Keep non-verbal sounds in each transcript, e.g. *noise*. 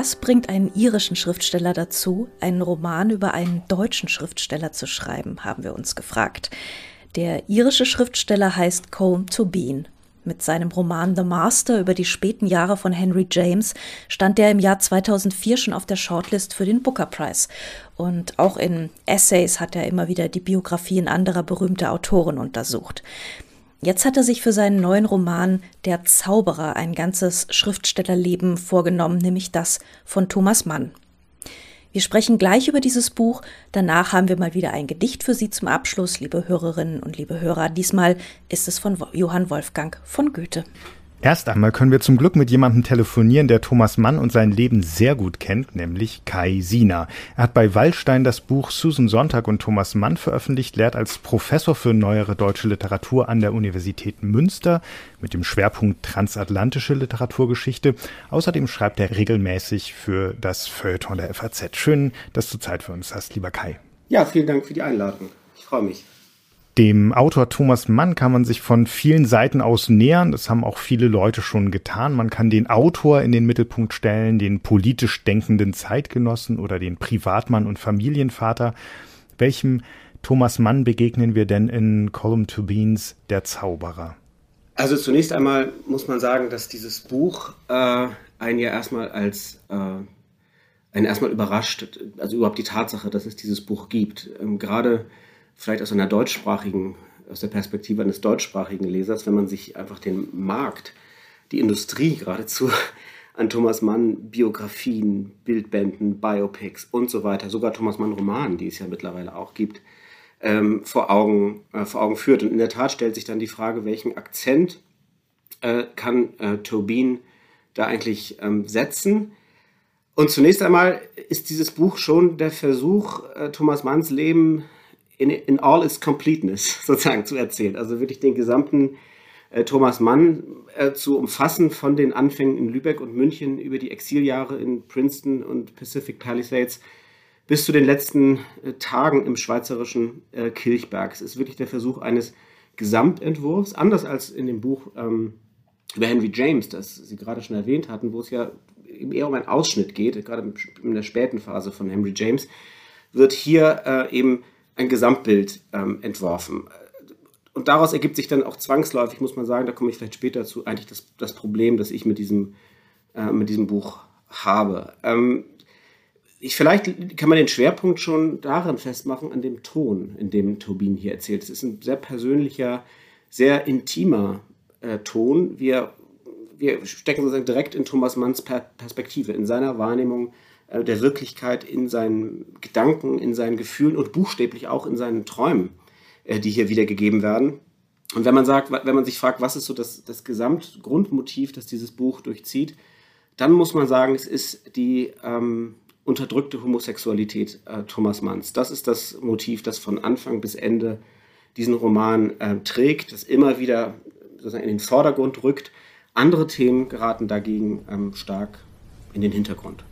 Was bringt einen irischen Schriftsteller dazu, einen Roman über einen deutschen Schriftsteller zu schreiben, haben wir uns gefragt. Der irische Schriftsteller heißt Colm Tobin. Mit seinem Roman The Master über die späten Jahre von Henry James stand er im Jahr 2004 schon auf der Shortlist für den Booker Prize. Und auch in Essays hat er immer wieder die Biografien anderer berühmter Autoren untersucht. Jetzt hat er sich für seinen neuen Roman Der Zauberer ein ganzes Schriftstellerleben vorgenommen, nämlich das von Thomas Mann. Wir sprechen gleich über dieses Buch. Danach haben wir mal wieder ein Gedicht für Sie zum Abschluss, liebe Hörerinnen und liebe Hörer. Diesmal ist es von Johann Wolfgang von Goethe. Erst einmal können wir zum Glück mit jemandem telefonieren, der Thomas Mann und sein Leben sehr gut kennt, nämlich Kai Sina. Er hat bei Wallstein das Buch Susan Sonntag und Thomas Mann veröffentlicht, lehrt als Professor für neuere deutsche Literatur an der Universität Münster mit dem Schwerpunkt transatlantische Literaturgeschichte. Außerdem schreibt er regelmäßig für das Feuilleton der FAZ. Schön, dass du Zeit für uns hast, lieber Kai. Ja, vielen Dank für die Einladung. Ich freue mich. Dem Autor Thomas Mann kann man sich von vielen Seiten aus nähern. Das haben auch viele Leute schon getan. Man kann den Autor in den Mittelpunkt stellen, den politisch denkenden Zeitgenossen oder den Privatmann und Familienvater. Welchem Thomas Mann begegnen wir denn in Column to Beans Der Zauberer? Also zunächst einmal muss man sagen, dass dieses Buch äh, einen ja erstmal als äh, einen erstmal überrascht, also überhaupt die Tatsache, dass es dieses Buch gibt. Ähm, gerade vielleicht aus einer deutschsprachigen, aus der Perspektive eines deutschsprachigen Lesers, wenn man sich einfach den Markt, die Industrie geradezu *laughs* an Thomas Mann Biografien, Bildbänden, Biopics und so weiter, sogar Thomas Mann Romanen, die es ja mittlerweile auch gibt, ähm, vor, Augen, äh, vor Augen führt. Und in der Tat stellt sich dann die Frage, welchen Akzent äh, kann äh, Tobin da eigentlich ähm, setzen? Und zunächst einmal ist dieses Buch schon der Versuch, äh, Thomas Manns Leben in, in all its completeness *laughs* sozusagen zu erzählen. Also wirklich den gesamten äh, Thomas Mann äh, zu umfassen, von den Anfängen in Lübeck und München über die Exiljahre in Princeton und Pacific Palisades bis zu den letzten äh, Tagen im schweizerischen äh, Kirchberg. Es ist wirklich der Versuch eines Gesamtentwurfs, anders als in dem Buch ähm, über Henry James, das Sie gerade schon erwähnt hatten, wo es ja eher um einen Ausschnitt geht, gerade in der späten Phase von Henry James, wird hier äh, eben ein Gesamtbild ähm, entworfen. Und daraus ergibt sich dann auch zwangsläufig, muss man sagen, da komme ich vielleicht später zu, eigentlich das, das Problem, das ich mit diesem, äh, mit diesem Buch habe. Ähm, ich, vielleicht kann man den Schwerpunkt schon darin festmachen, an dem Ton, in dem Turbin hier erzählt. Es ist ein sehr persönlicher, sehr intimer äh, Ton. Wir, wir stecken sozusagen direkt in Thomas Manns per Perspektive, in seiner Wahrnehmung äh, der Wirklichkeit in seinen Gedanken, in seinen Gefühlen und buchstäblich auch in seinen Träumen, äh, die hier wiedergegeben werden. Und wenn man sagt, wenn man sich fragt, was ist so das, das Gesamtgrundmotiv, das dieses Buch durchzieht, dann muss man sagen, es ist die ähm, unterdrückte Homosexualität äh, Thomas Manns. Das ist das Motiv, das von Anfang bis Ende diesen Roman äh, trägt, das immer wieder sozusagen in den Vordergrund rückt. Andere Themen geraten dagegen ähm, stark in den Hintergrund.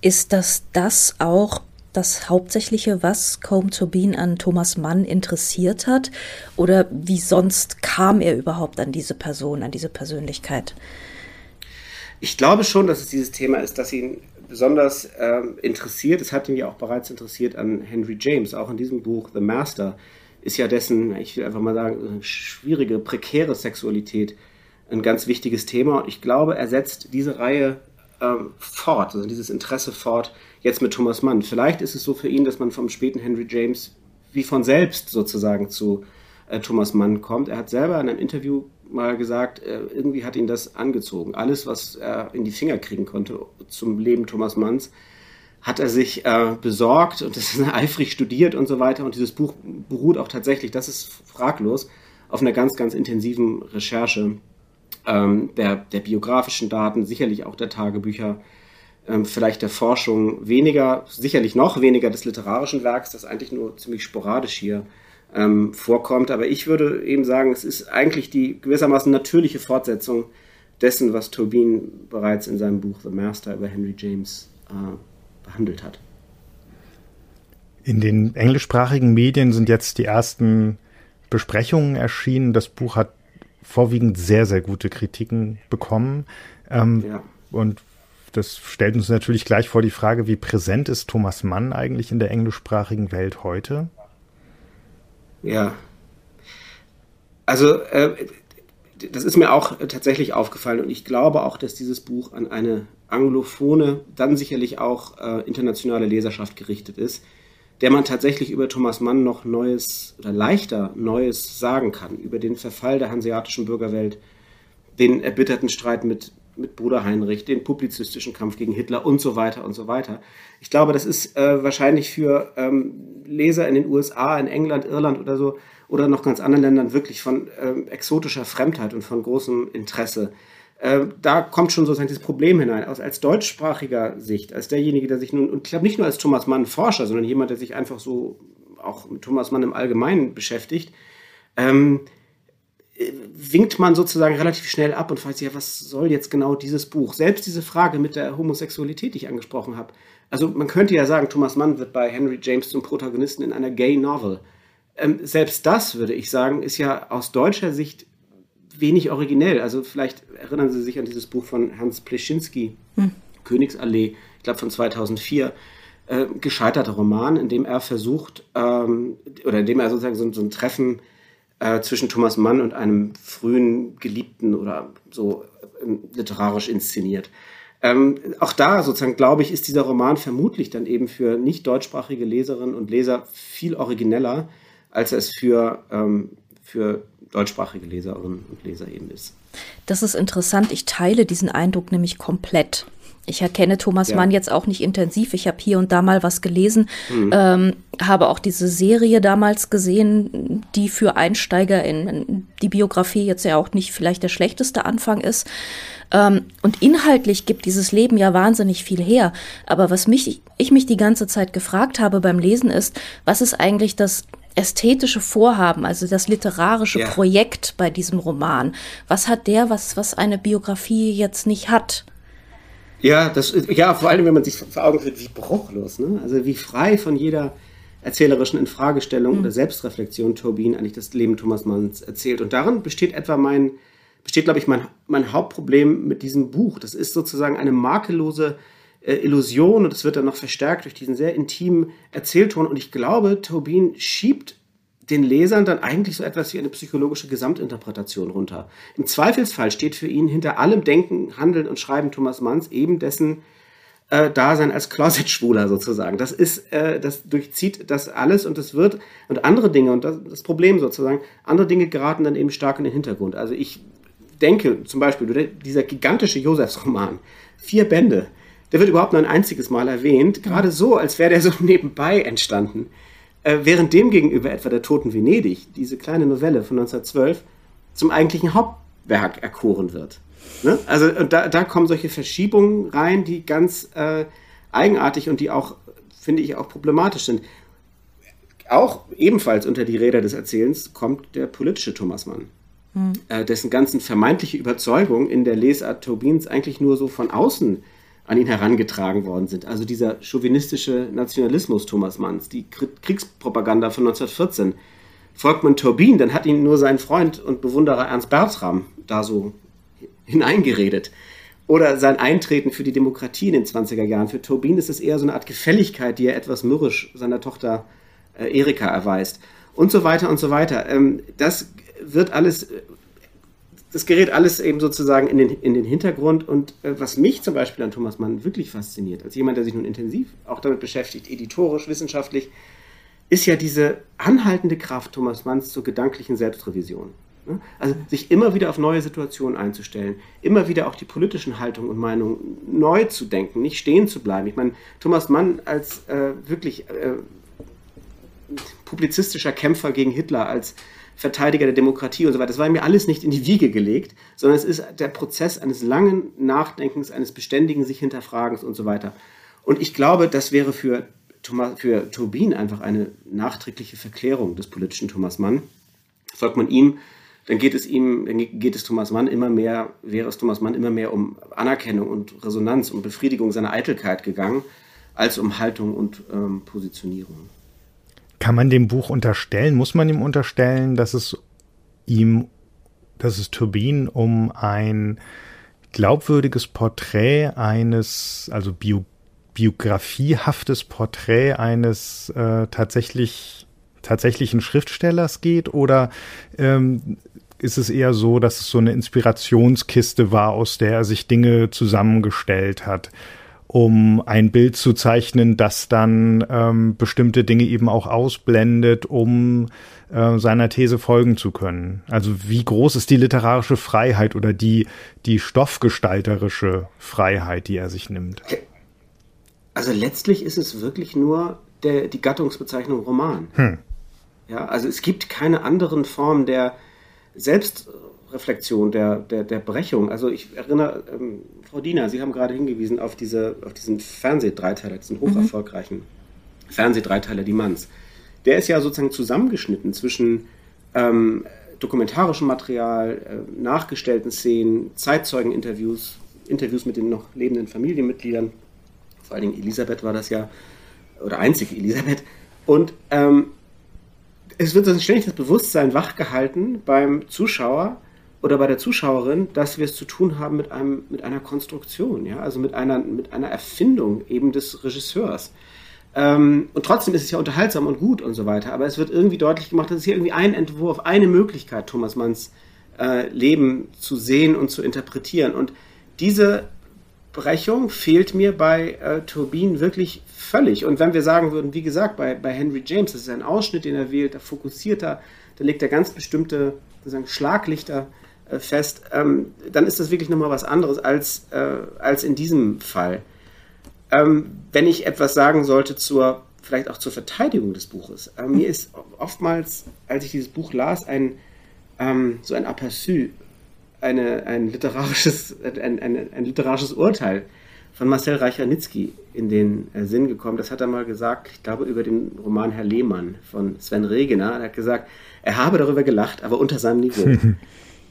Ist das das auch das Hauptsächliche, was Combe Turbin an Thomas Mann interessiert hat? Oder wie sonst kam er überhaupt an diese Person, an diese Persönlichkeit? Ich glaube schon, dass es dieses Thema ist, das ihn besonders äh, interessiert. Es hat ihn ja auch bereits interessiert an Henry James. Auch in diesem Buch The Master ist ja dessen, ich will einfach mal sagen, schwierige, prekäre Sexualität ein ganz wichtiges Thema. Und ich glaube, er setzt diese Reihe ähm, fort, also dieses Interesse fort, jetzt mit Thomas Mann. Vielleicht ist es so für ihn, dass man vom späten Henry James wie von selbst sozusagen zu äh, Thomas Mann kommt. Er hat selber in einem Interview mal gesagt, äh, irgendwie hat ihn das angezogen. Alles, was er in die Finger kriegen konnte zum Leben Thomas Manns, hat er sich äh, besorgt und das *laughs* ist eifrig studiert und so weiter. Und dieses Buch beruht auch tatsächlich, das ist fraglos, auf einer ganz, ganz intensiven Recherche ähm, der, der biografischen Daten, sicherlich auch der Tagebücher, ähm, vielleicht der Forschung, weniger, sicherlich noch weniger des literarischen Werks, das eigentlich nur ziemlich sporadisch hier ähm, vorkommt. Aber ich würde eben sagen, es ist eigentlich die gewissermaßen natürliche Fortsetzung dessen, was Turbin bereits in seinem Buch The Master über Henry James äh, behandelt hat. In den englischsprachigen Medien sind jetzt die ersten Besprechungen erschienen. Das Buch hat vorwiegend sehr, sehr gute Kritiken bekommen. Ähm, ja. Und das stellt uns natürlich gleich vor die Frage, wie präsent ist Thomas Mann eigentlich in der englischsprachigen Welt heute? Ja. Also, äh, das ist mir auch tatsächlich aufgefallen und ich glaube auch, dass dieses Buch an eine anglophone, dann sicherlich auch äh, internationale Leserschaft gerichtet ist, der man tatsächlich über Thomas Mann noch Neues oder leichter Neues sagen kann, über den Verfall der hanseatischen Bürgerwelt, den erbitterten Streit mit, mit Bruder Heinrich, den publizistischen Kampf gegen Hitler und so weiter und so weiter. Ich glaube, das ist äh, wahrscheinlich für ähm, Leser in den USA, in England, Irland oder so oder noch ganz anderen Ländern wirklich von ähm, exotischer Fremdheit und von großem Interesse. Äh, da kommt schon sozusagen dieses Problem hinein. Aus, als deutschsprachiger Sicht, als derjenige, der sich nun, und ich glaube nicht nur als Thomas Mann Forscher, sondern jemand, der sich einfach so auch mit Thomas Mann im Allgemeinen beschäftigt, ähm, winkt man sozusagen relativ schnell ab und fragt sich, ja, was soll jetzt genau dieses Buch? Selbst diese Frage mit der Homosexualität, die ich angesprochen habe. Also man könnte ja sagen, Thomas Mann wird bei Henry James zum Protagonisten in einer Gay Novel. Ähm, selbst das, würde ich sagen, ist ja aus deutscher Sicht wenig originell. Also vielleicht erinnern Sie sich an dieses Buch von Hans Pleschinski, hm. Königsallee, ich glaube von 2004. Äh, gescheiterter Roman, in dem er versucht, ähm, oder in dem er sozusagen so, so ein Treffen äh, zwischen Thomas Mann und einem frühen Geliebten oder so äh, literarisch inszeniert. Ähm, auch da sozusagen, glaube ich, ist dieser Roman vermutlich dann eben für nicht deutschsprachige Leserinnen und Leser viel origineller, als es für, ähm, für deutschsprachige Leserinnen und Leser eben ist. Das ist interessant. Ich teile diesen Eindruck nämlich komplett. Ich erkenne Thomas ja. Mann jetzt auch nicht intensiv. Ich habe hier und da mal was gelesen, mhm. ähm, habe auch diese Serie damals gesehen, die für Einsteiger in die Biografie jetzt ja auch nicht vielleicht der schlechteste Anfang ist. Ähm, und inhaltlich gibt dieses Leben ja wahnsinnig viel her. Aber was mich, ich mich die ganze Zeit gefragt habe beim Lesen ist, was ist eigentlich das ästhetische Vorhaben, also das literarische ja. Projekt bei diesem Roman? Was hat der, was, was eine Biografie jetzt nicht hat? Ja, das, ja, vor allem, wenn man sich vor Augen führt, wie bruchlos, ne? also wie frei von jeder erzählerischen Infragestellung mhm. oder Selbstreflexion Turbin eigentlich das Leben Thomas Manns erzählt. Und darin besteht etwa mein, besteht, glaube ich, mein, mein Hauptproblem mit diesem Buch. Das ist sozusagen eine makellose äh, Illusion und es wird dann noch verstärkt durch diesen sehr intimen Erzählton. Und ich glaube, Turbin schiebt den Lesern dann eigentlich so etwas wie eine psychologische Gesamtinterpretation runter. Im Zweifelsfall steht für ihn hinter allem Denken, Handeln und Schreiben Thomas Manns eben dessen äh, Dasein als Closet-Schwuler sozusagen. Das ist, äh, das durchzieht das alles und es wird, und andere Dinge, und das, das Problem sozusagen, andere Dinge geraten dann eben stark in den Hintergrund. Also ich denke zum Beispiel, dieser gigantische Josefs-Roman, vier Bände, der wird überhaupt nur ein einziges Mal erwähnt, gerade so, als wäre der so *laughs* nebenbei entstanden. Äh, während dem gegenüber etwa der Toten Venedig, diese kleine Novelle von 1912, zum eigentlichen Hauptwerk erkoren wird. Ne? Also und da, da kommen solche Verschiebungen rein, die ganz äh, eigenartig und die auch, finde ich, auch problematisch sind. Auch ebenfalls unter die Räder des Erzählens kommt der politische Thomas Mann, hm. äh, dessen ganzen vermeintliche Überzeugung in der Lesart Turbins eigentlich nur so von außen an ihn herangetragen worden sind. Also dieser chauvinistische Nationalismus Thomas Manns, die Kriegspropaganda von 1914. Volkmann Turbin, dann hat ihn nur sein Freund und Bewunderer Ernst Bertram da so hineingeredet. Oder sein Eintreten für die Demokratie in den 20er Jahren. Für Turbin ist es eher so eine Art Gefälligkeit, die er etwas mürrisch seiner Tochter äh, Erika erweist. Und so weiter und so weiter. Ähm, das wird alles das gerät alles eben sozusagen in den, in den Hintergrund. Und äh, was mich zum Beispiel an Thomas Mann wirklich fasziniert, als jemand, der sich nun intensiv auch damit beschäftigt, editorisch, wissenschaftlich, ist ja diese anhaltende Kraft Thomas Manns zur gedanklichen Selbstrevision. Ne? Also sich immer wieder auf neue Situationen einzustellen, immer wieder auch die politischen Haltungen und Meinungen neu zu denken, nicht stehen zu bleiben. Ich meine, Thomas Mann als äh, wirklich äh, publizistischer Kämpfer gegen Hitler, als Verteidiger der Demokratie und so weiter. Das war mir alles nicht in die Wiege gelegt, sondern es ist der Prozess eines langen Nachdenkens, eines beständigen sich hinterfragens und so weiter. Und ich glaube, das wäre für, Thomas, für Turbin einfach eine nachträgliche Verklärung des politischen Thomas Mann. Folgt man ihm, dann geht es ihm, dann geht es Thomas Mann immer mehr, wäre es Thomas Mann immer mehr um Anerkennung und Resonanz und Befriedigung seiner Eitelkeit gegangen, als um Haltung und ähm, Positionierung. Kann man dem Buch unterstellen, muss man ihm unterstellen, dass es ihm, dass es Turbin um ein glaubwürdiges Porträt eines, also Bio, biografiehaftes Porträt eines äh, tatsächlich tatsächlichen Schriftstellers geht? Oder ähm, ist es eher so, dass es so eine Inspirationskiste war, aus der er sich Dinge zusammengestellt hat, um ein Bild zu zeichnen, das dann ähm, bestimmte Dinge eben auch ausblendet, um äh, seiner These folgen zu können. Also wie groß ist die literarische Freiheit oder die, die stoffgestalterische Freiheit, die er sich nimmt? Also letztlich ist es wirklich nur der, die Gattungsbezeichnung Roman. Hm. Ja, also es gibt keine anderen Formen der Selbstreflexion, der, der, der Brechung. Also ich erinnere, ähm, Frau Diener, Sie haben gerade hingewiesen auf, diese, auf diesen Fernsehdreiteiler, diesen hocherfolgreichen mhm. Fernsehdreiteiler Die Manns. Der ist ja sozusagen zusammengeschnitten zwischen ähm, dokumentarischem Material, äh, nachgestellten Szenen, Zeitzeugeninterviews, Interviews mit den noch lebenden Familienmitgliedern. Vor allen Dingen Elisabeth war das ja, oder einzige Elisabeth. Und ähm, es wird ständig das Bewusstsein wachgehalten beim Zuschauer oder bei der Zuschauerin, dass wir es zu tun haben mit, einem, mit einer Konstruktion, ja? also mit einer, mit einer Erfindung eben des Regisseurs. Ähm, und trotzdem ist es ja unterhaltsam und gut und so weiter, aber es wird irgendwie deutlich gemacht, dass es hier irgendwie ein Entwurf, eine Möglichkeit, Thomas Manns äh, Leben zu sehen und zu interpretieren. Und diese Brechung fehlt mir bei äh, Turbin wirklich völlig. Und wenn wir sagen würden, wie gesagt, bei, bei Henry James, das ist ein Ausschnitt, den er wählt, da fokussiert er, da legt er ganz bestimmte sozusagen Schlaglichter äh, fest, ähm, dann ist das wirklich nochmal was anderes als, äh, als in diesem Fall. Ähm, wenn ich etwas sagen sollte zur, vielleicht auch zur Verteidigung des Buches, äh, mir ist oftmals, als ich dieses Buch las, ein, ähm, so ein Aperçu eine, ein, literarisches, ein, ein, ein literarisches Urteil von Marcel Reicharnitzky in den äh, Sinn gekommen. Das hat er mal gesagt, ich glaube, über den Roman Herr Lehmann von Sven Regener. Er hat gesagt, er habe darüber gelacht, aber unter seinem Niveau. *laughs*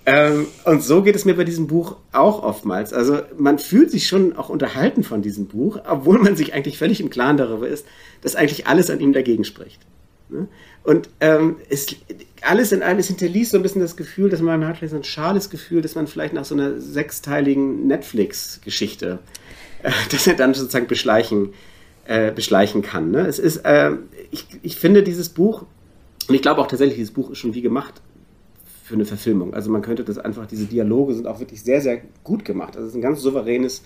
ähm, und so geht es mir bei diesem Buch auch oftmals. Also man fühlt sich schon auch unterhalten von diesem Buch, obwohl man sich eigentlich völlig im Klaren darüber ist, dass eigentlich alles an ihm dagegen spricht. Ne? Und ähm, es, alles in alles hinterließ so ein bisschen das Gefühl, dass man, man hat vielleicht so ein schales Gefühl, dass man vielleicht nach so einer sechsteiligen Netflix-Geschichte, äh, dass er dann sozusagen beschleichen, äh, beschleichen kann. Ne? Es ist, äh, ich, ich finde dieses Buch, und ich glaube auch tatsächlich, dieses Buch ist schon wie gemacht für eine Verfilmung. Also man könnte das einfach, diese Dialoge sind auch wirklich sehr, sehr gut gemacht. Also es ist ein ganz souveränes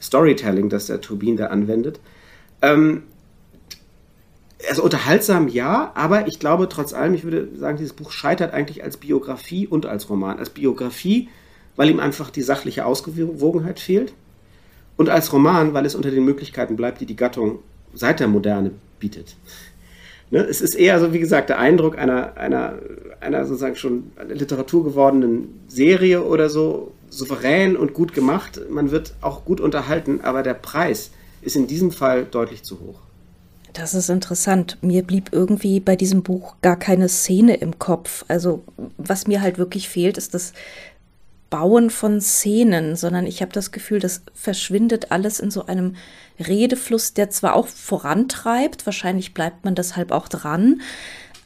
Storytelling, das der Turbin da anwendet. Ähm, also unterhaltsam ja, aber ich glaube trotz allem, ich würde sagen, dieses Buch scheitert eigentlich als Biografie und als Roman. Als Biografie, weil ihm einfach die sachliche Ausgewogenheit fehlt und als Roman, weil es unter den Möglichkeiten bleibt, die die Gattung seit der Moderne bietet. Ne? Es ist eher so, wie gesagt, der Eindruck einer, einer, einer sozusagen schon Literatur gewordenen Serie oder so, souverän und gut gemacht. Man wird auch gut unterhalten, aber der Preis ist in diesem Fall deutlich zu hoch. Das ist interessant. Mir blieb irgendwie bei diesem Buch gar keine Szene im Kopf. Also was mir halt wirklich fehlt, ist das Bauen von Szenen, sondern ich habe das Gefühl, das verschwindet alles in so einem Redefluss, der zwar auch vorantreibt, wahrscheinlich bleibt man deshalb auch dran,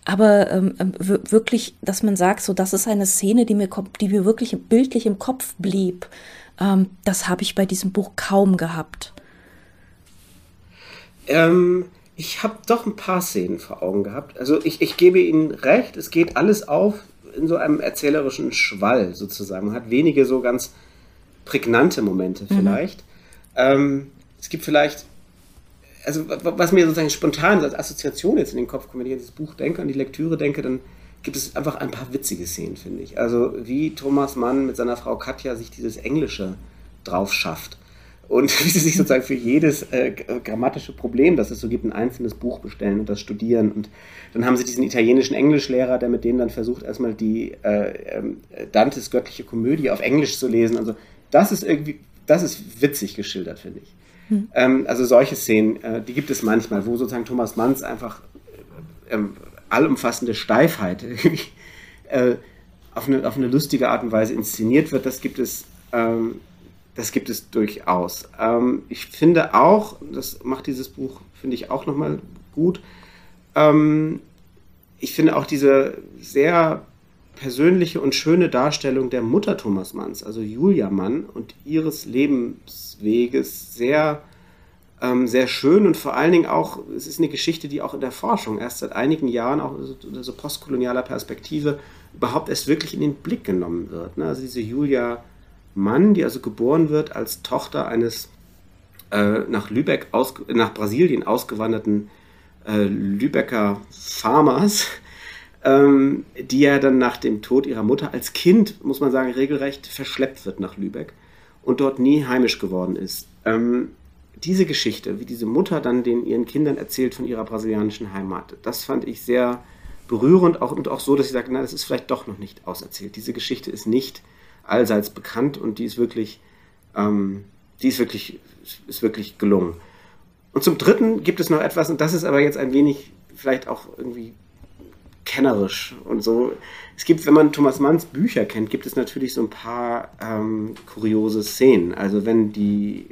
aber ähm, ähm wirklich, dass man sagt, so das ist eine Szene, die mir, die mir wirklich bildlich im Kopf blieb, ähm, das habe ich bei diesem Buch kaum gehabt. Ähm, ich habe doch ein paar Szenen vor Augen gehabt. Also ich, ich gebe Ihnen recht, es geht alles auf in so einem erzählerischen Schwall sozusagen. Man hat wenige so ganz prägnante Momente mhm. vielleicht. Mhm. Ähm, es gibt vielleicht, also was mir sozusagen spontan als Assoziation jetzt in den Kopf kommt, wenn ich an das Buch denke, an die Lektüre denke, dann gibt es einfach ein paar witzige Szenen, finde ich. Also wie Thomas Mann mit seiner Frau Katja sich dieses Englische drauf schafft und *laughs* wie sie sich sozusagen für jedes äh, grammatische Problem, das es so gibt, ein einzelnes Buch bestellen und das studieren. Und dann haben sie diesen italienischen Englischlehrer, der mit denen dann versucht, erstmal die äh, äh, Dantes göttliche Komödie auf Englisch zu lesen. Also das ist irgendwie, das ist witzig geschildert, finde ich. Hm. Ähm, also solche Szenen, äh, die gibt es manchmal, wo sozusagen Thomas Manns einfach äh, ähm, allumfassende Steifheit *laughs* äh, auf, eine, auf eine lustige Art und Weise inszeniert wird. Das gibt es ähm, das gibt es durchaus. Ähm, ich finde auch, das macht dieses Buch, finde ich auch nochmal gut, ähm, ich finde auch diese sehr persönliche und schöne Darstellung der Mutter Thomas Manns, also Julia Mann, und ihres Lebensweges sehr, ähm, sehr schön und vor allen Dingen auch, es ist eine Geschichte, die auch in der Forschung erst seit einigen Jahren, auch unter so postkolonialer Perspektive, überhaupt erst wirklich in den Blick genommen wird. Ne? Also diese Julia Mann, die also geboren wird als Tochter eines äh, nach Lübeck, aus, nach Brasilien ausgewanderten äh, Lübecker Farmers, ähm, die ja dann nach dem Tod ihrer Mutter als Kind, muss man sagen, regelrecht verschleppt wird nach Lübeck und dort nie heimisch geworden ist. Ähm, diese Geschichte, wie diese Mutter dann den ihren Kindern erzählt von ihrer brasilianischen Heimat, das fand ich sehr berührend auch, und auch so, dass ich sage, na, das ist vielleicht doch noch nicht auserzählt. Diese Geschichte ist nicht allseits bekannt und die ist wirklich, ähm, die ist wirklich, ist wirklich gelungen. Und zum Dritten gibt es noch etwas, und das ist aber jetzt ein wenig vielleicht auch irgendwie kennerisch und so. Es gibt, wenn man Thomas Manns Bücher kennt, gibt es natürlich so ein paar ähm, kuriose Szenen. Also wenn die,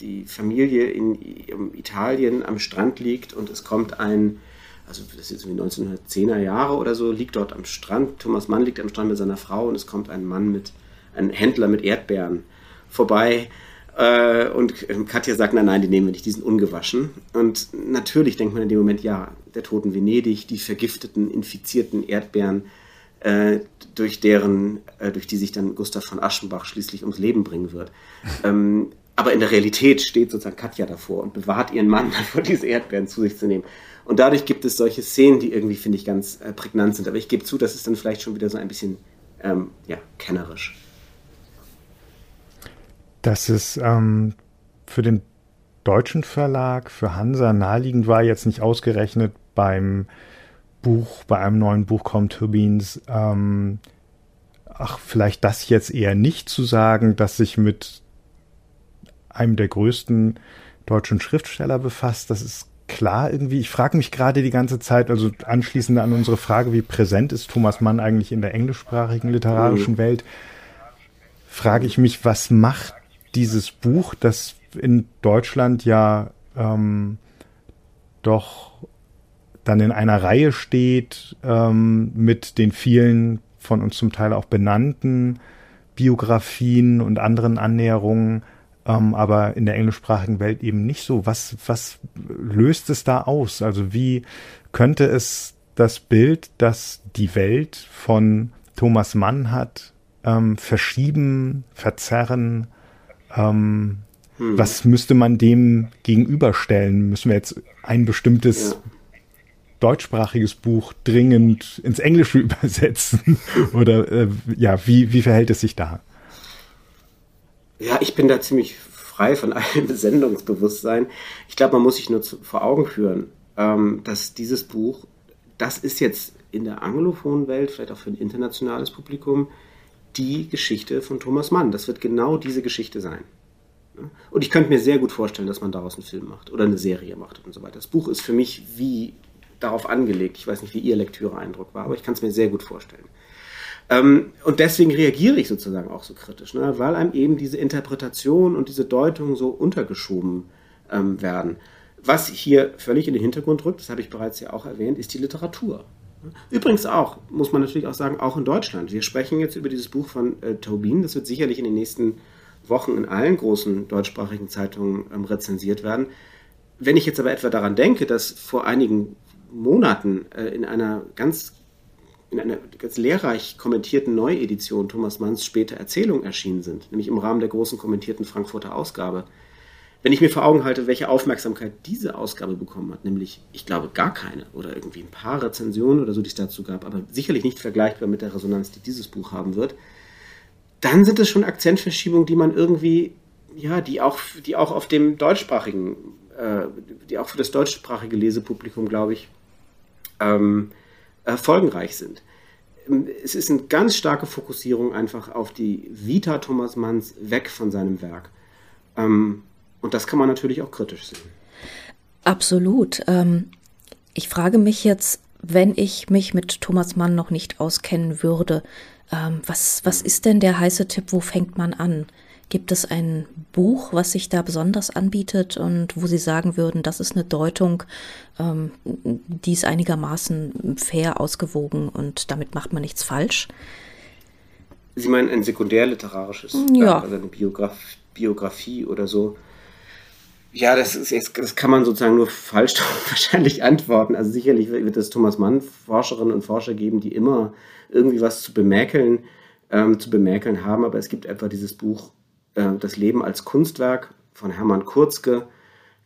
die Familie in, in Italien am Strand liegt und es kommt ein also das ist irgendwie 1910er Jahre oder so, liegt dort am Strand. Thomas Mann liegt am Strand mit seiner Frau und es kommt ein Mann mit, ein Händler mit Erdbeeren vorbei. Äh, und Katja sagt, nein, nein, die nehmen wir nicht, die sind ungewaschen. Und natürlich denkt man in dem Moment, ja, der Toten Venedig, die vergifteten, infizierten Erdbeeren, äh, durch deren, äh, durch die sich dann Gustav von Aschenbach schließlich ums Leben bringen wird. *laughs* Ähm, aber in der Realität steht sozusagen Katja davor und bewahrt ihren Mann *laughs* davor, diese Erdbeeren zu sich zu nehmen. Und dadurch gibt es solche Szenen, die irgendwie, finde ich, ganz äh, prägnant sind. Aber ich gebe zu, das ist dann vielleicht schon wieder so ein bisschen ähm, ja, kennerisch. Dass es ähm, für den deutschen Verlag, für Hansa naheliegend war, jetzt nicht ausgerechnet beim Buch, bei einem neuen Buch kommt Turbines, ähm, ach, vielleicht das jetzt eher nicht zu sagen, dass sich mit einem der größten deutschen Schriftsteller befasst. Das ist klar irgendwie. Ich frage mich gerade die ganze Zeit, also anschließend an unsere Frage, wie präsent ist Thomas Mann eigentlich in der englischsprachigen literarischen mhm. Welt, frage ich mich, was macht dieses Buch, das in Deutschland ja ähm, doch dann in einer Reihe steht ähm, mit den vielen von uns zum Teil auch benannten Biografien und anderen Annäherungen ähm, aber in der englischsprachigen Welt eben nicht so. Was, was löst es da aus? Also wie könnte es das Bild, das die Welt von Thomas Mann hat, ähm, verschieben, verzerren? Ähm, hm. Was müsste man dem gegenüberstellen? Müssen wir jetzt ein bestimmtes ja. deutschsprachiges Buch dringend ins Englische *laughs* übersetzen? Oder äh, ja, wie, wie verhält es sich da? Ja, ich bin da ziemlich frei von *laughs* allem Sendungsbewusstsein. Ich glaube, man muss sich nur zu, vor Augen führen, ähm, dass dieses Buch, das ist jetzt in der anglophonen Welt, vielleicht auch für ein internationales Publikum, die Geschichte von Thomas Mann. Das wird genau diese Geschichte sein. Und ich könnte mir sehr gut vorstellen, dass man daraus einen Film macht oder eine Serie macht und so weiter. Das Buch ist für mich wie darauf angelegt. Ich weiß nicht, wie Ihr Lektüre-Eindruck war, aber ich kann es mir sehr gut vorstellen. Ähm, und deswegen reagiere ich sozusagen auch so kritisch, ne? weil einem eben diese Interpretation und diese Deutung so untergeschoben ähm, werden. Was hier völlig in den Hintergrund rückt, das habe ich bereits ja auch erwähnt, ist die Literatur. Übrigens auch, muss man natürlich auch sagen, auch in Deutschland. Wir sprechen jetzt über dieses Buch von äh, Tobin. Das wird sicherlich in den nächsten Wochen in allen großen deutschsprachigen Zeitungen ähm, rezensiert werden. Wenn ich jetzt aber etwa daran denke, dass vor einigen Monaten äh, in einer ganz in einer ganz lehrreich kommentierten Neuedition Thomas Manns später Erzählungen erschienen sind, nämlich im Rahmen der großen kommentierten Frankfurter Ausgabe. Wenn ich mir vor Augen halte, welche Aufmerksamkeit diese Ausgabe bekommen hat, nämlich, ich glaube, gar keine oder irgendwie ein paar Rezensionen oder so, die es dazu gab, aber sicherlich nicht vergleichbar mit der Resonanz, die dieses Buch haben wird, dann sind es schon Akzentverschiebungen, die man irgendwie, ja, die auch, die auch auf dem deutschsprachigen, äh, die auch für das deutschsprachige Lesepublikum, glaube ich, ähm, äh, folgenreich sind. Es ist eine ganz starke Fokussierung einfach auf die Vita Thomas Manns weg von seinem Werk. Ähm, und das kann man natürlich auch kritisch sehen. Absolut. Ähm, ich frage mich jetzt, wenn ich mich mit Thomas Mann noch nicht auskennen würde, was, was ist denn der heiße Tipp, wo fängt man an? Gibt es ein Buch, was sich da besonders anbietet und wo Sie sagen würden, das ist eine Deutung, ähm, die ist einigermaßen fair ausgewogen und damit macht man nichts falsch? Sie meinen ein sekundärliterarisches ja. Also eine Biograf Biografie oder so? Ja, das, ist, das kann man sozusagen nur falsch *laughs* wahrscheinlich antworten. Also sicherlich wird es Thomas Mann Forscherinnen und Forscher geben, die immer irgendwie was zu bemäkeln, ähm, zu bemäkeln haben. Aber es gibt etwa dieses Buch äh, Das Leben als Kunstwerk von Hermann Kurzke,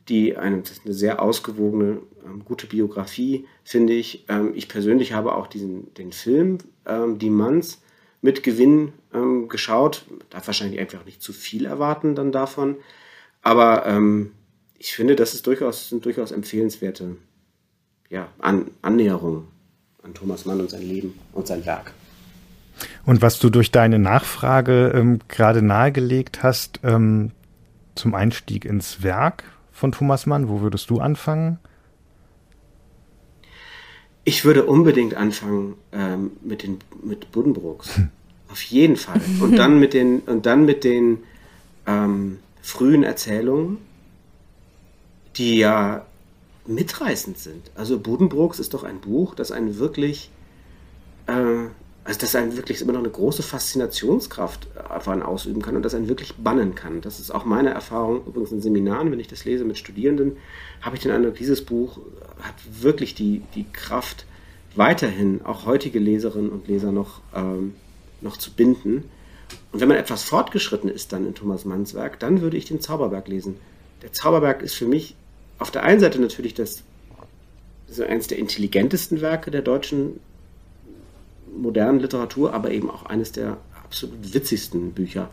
die eine, eine sehr ausgewogene, ähm, gute Biografie, finde ich. Ähm, ich persönlich habe auch diesen, den Film ähm, Die Manns mit Gewinn ähm, geschaut. Darf wahrscheinlich einfach nicht zu viel erwarten dann davon. Aber ähm, ich finde, das ist durchaus, sind durchaus empfehlenswerte ja, An Annäherungen an Thomas Mann und sein Leben und sein Werk. Und was du durch deine Nachfrage ähm, gerade nahegelegt hast ähm, zum Einstieg ins Werk von Thomas Mann, wo würdest du anfangen? Ich würde unbedingt anfangen ähm, mit den mit Buddenbrooks. *laughs* Auf jeden Fall. Und dann mit den und dann mit den ähm, frühen Erzählungen, die ja mitreißend sind. Also Buddenbrooks ist doch ein Buch, das einen wirklich äh, also dass einen wirklich immer noch eine große Faszinationskraft davon ausüben kann und das einen wirklich bannen kann. Das ist auch meine Erfahrung, übrigens in Seminaren, wenn ich das lese mit Studierenden, habe ich den Eindruck, dieses Buch hat wirklich die, die Kraft, weiterhin auch heutige Leserinnen und Leser noch, ähm, noch zu binden. Und wenn man etwas fortgeschritten ist dann in Thomas Manns Werk, dann würde ich den Zauberberg lesen. Der Zauberberg ist für mich auf der einen Seite natürlich das, das eines der intelligentesten Werke der deutschen modernen Literatur, aber eben auch eines der absolut witzigsten Bücher.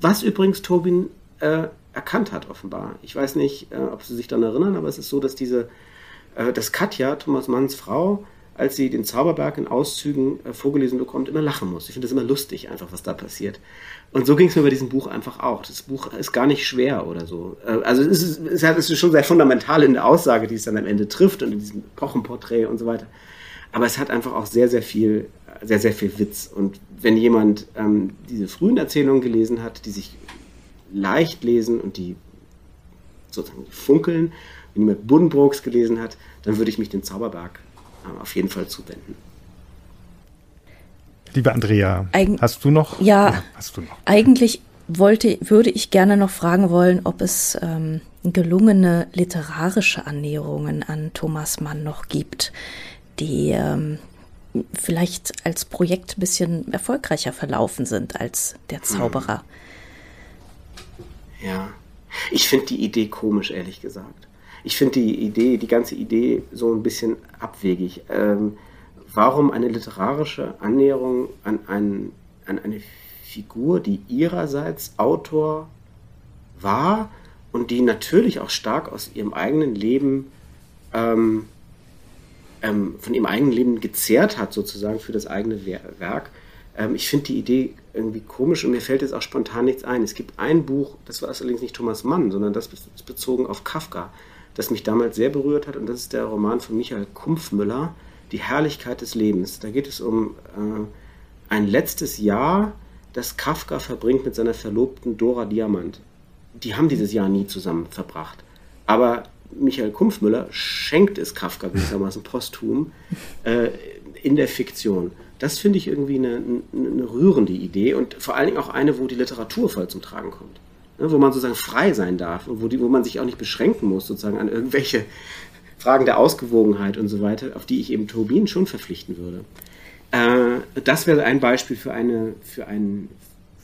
Was übrigens Tobin äh, erkannt hat, offenbar. Ich weiß nicht, äh, ob Sie sich daran erinnern, aber es ist so, dass diese, äh, dass Katja, Thomas Manns Frau, als sie den Zauberberg in Auszügen äh, vorgelesen bekommt, immer lachen muss. Ich finde das immer lustig, einfach, was da passiert. Und so ging es mir bei diesem Buch einfach auch. Das Buch ist gar nicht schwer oder so. Äh, also es ist, es ist schon sehr fundamental in der Aussage, die es dann am Ende trifft und in diesem Kochenporträt und so weiter. Aber es hat einfach auch sehr, sehr viel sehr, sehr viel Witz. Und wenn jemand ähm, diese frühen Erzählungen gelesen hat, die sich leicht lesen und die sozusagen funkeln, wenn jemand Buddenbrooks gelesen hat, dann würde ich mich dem Zauberberg auf jeden Fall zuwenden. Liebe Andrea, Eig hast du noch? Ja, ja, hast du noch. Eigentlich wollte, würde ich gerne noch fragen wollen, ob es ähm, gelungene literarische Annäherungen an Thomas Mann noch gibt, die ähm, vielleicht als Projekt ein bisschen erfolgreicher verlaufen sind als der hm. Zauberer. Ja, ich finde die Idee komisch, ehrlich gesagt. Ich finde die Idee, die ganze Idee so ein bisschen abwegig. Ähm, warum eine literarische Annäherung an, ein, an eine Figur, die ihrerseits Autor war und die natürlich auch stark aus ihrem eigenen Leben ähm, ähm, von ihrem eigenen Leben gezehrt hat, sozusagen für das eigene Werk. Ähm, ich finde die Idee irgendwie komisch und mir fällt jetzt auch spontan nichts ein. Es gibt ein Buch, das war allerdings nicht Thomas Mann, sondern das ist bezogen auf Kafka, das mich damals sehr berührt hat und das ist der Roman von Michael Kumpfmüller, Die Herrlichkeit des Lebens. Da geht es um äh, ein letztes Jahr, das Kafka verbringt mit seiner Verlobten Dora Diamant. Die haben dieses Jahr nie zusammen verbracht. Aber Michael Kumpfmüller schenkt es Kafka gewissermaßen posthum äh, in der Fiktion. Das finde ich irgendwie eine, eine, rührende Idee und vor allen Dingen auch eine, wo die Literatur voll zum Tragen kommt. Ne, wo man sozusagen frei sein darf und wo, die, wo man sich auch nicht beschränken muss, sozusagen an irgendwelche *laughs* Fragen der Ausgewogenheit und so weiter, auf die ich eben Turbin schon verpflichten würde. Äh, das wäre ein Beispiel für, eine, für, einen,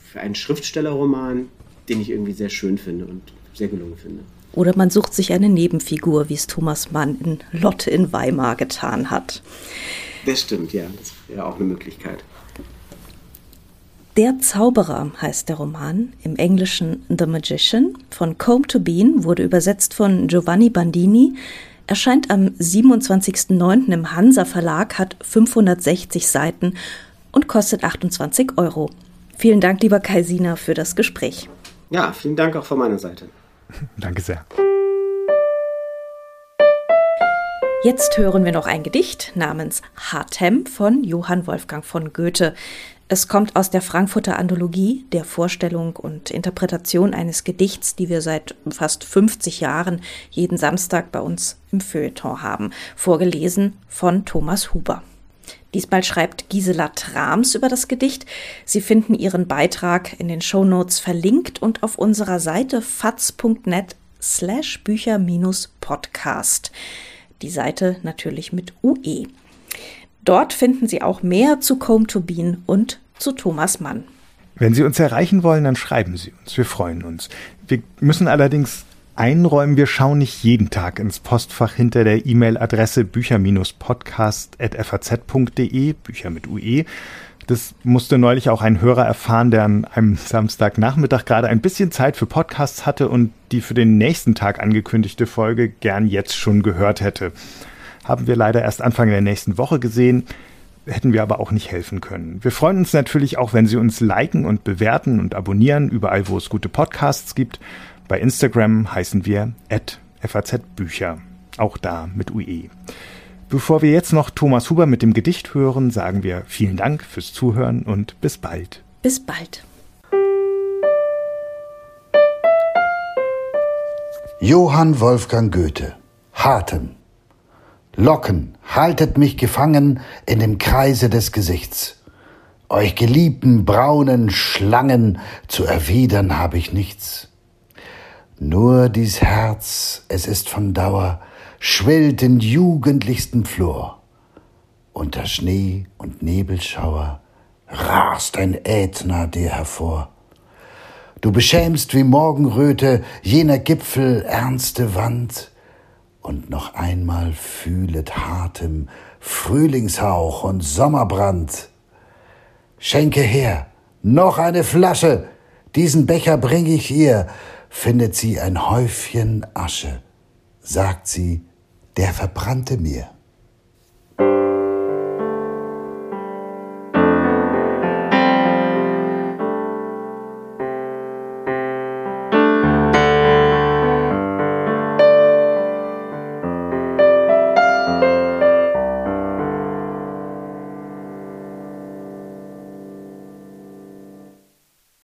für einen Schriftstellerroman, den ich irgendwie sehr schön finde und sehr gelungen finde. Oder man sucht sich eine Nebenfigur, wie es Thomas Mann in Lotte in Weimar getan hat. Das stimmt, ja. Das wäre auch eine Möglichkeit. Der Zauberer heißt der Roman, im Englischen The Magician, von Combe to Bean, wurde übersetzt von Giovanni Bandini, erscheint am 27.09. im Hansa Verlag, hat 560 Seiten und kostet 28 Euro. Vielen Dank, lieber Kaisina, für das Gespräch. Ja, vielen Dank auch von meiner Seite. *laughs* Danke sehr. Jetzt hören wir noch ein Gedicht namens Hartem von Johann Wolfgang von Goethe. Es kommt aus der Frankfurter Anthologie, der Vorstellung und Interpretation eines Gedichts, die wir seit fast 50 Jahren jeden Samstag bei uns im Feuilleton haben, vorgelesen von Thomas Huber. Diesmal schreibt Gisela Trams über das Gedicht. Sie finden ihren Beitrag in den Shownotes verlinkt und auf unserer Seite faz.net slash Bücher-Podcast. Die Seite natürlich mit UE. Dort finden Sie auch mehr zu Combe to und zu Thomas Mann. Wenn Sie uns erreichen wollen, dann schreiben Sie uns. Wir freuen uns. Wir müssen allerdings einräumen, wir schauen nicht jeden Tag ins Postfach hinter der E-Mail-Adresse bücher-podcast.faz.de, Bücher mit UE. Das musste neulich auch ein Hörer erfahren, der an einem Samstagnachmittag gerade ein bisschen Zeit für Podcasts hatte und die für den nächsten Tag angekündigte Folge gern jetzt schon gehört hätte. Haben wir leider erst Anfang der nächsten Woche gesehen, hätten wir aber auch nicht helfen können. Wir freuen uns natürlich auch, wenn Sie uns liken und bewerten und abonnieren, überall wo es gute Podcasts gibt. Bei Instagram heißen wir @fazbücher, auch da mit UE. Bevor wir jetzt noch Thomas Huber mit dem Gedicht hören, sagen wir vielen Dank fürs Zuhören und bis bald. Bis bald. Johann Wolfgang Goethe Harten Locken, haltet mich gefangen in dem Kreise des Gesichts. Euch geliebten braunen Schlangen zu erwidern hab ich nichts. Nur dies Herz, es ist von Dauer, schwillt in jugendlichstem Flor. Unter Schnee und Nebelschauer rast ein Ätna dir hervor. Du beschämst wie Morgenröte jener Gipfel ernste Wand, und noch einmal fühlet hartem Frühlingshauch und Sommerbrand. Schenke her, noch eine Flasche, diesen Becher bring ich ihr, findet sie ein Häufchen Asche, sagt sie, der verbrannte mir.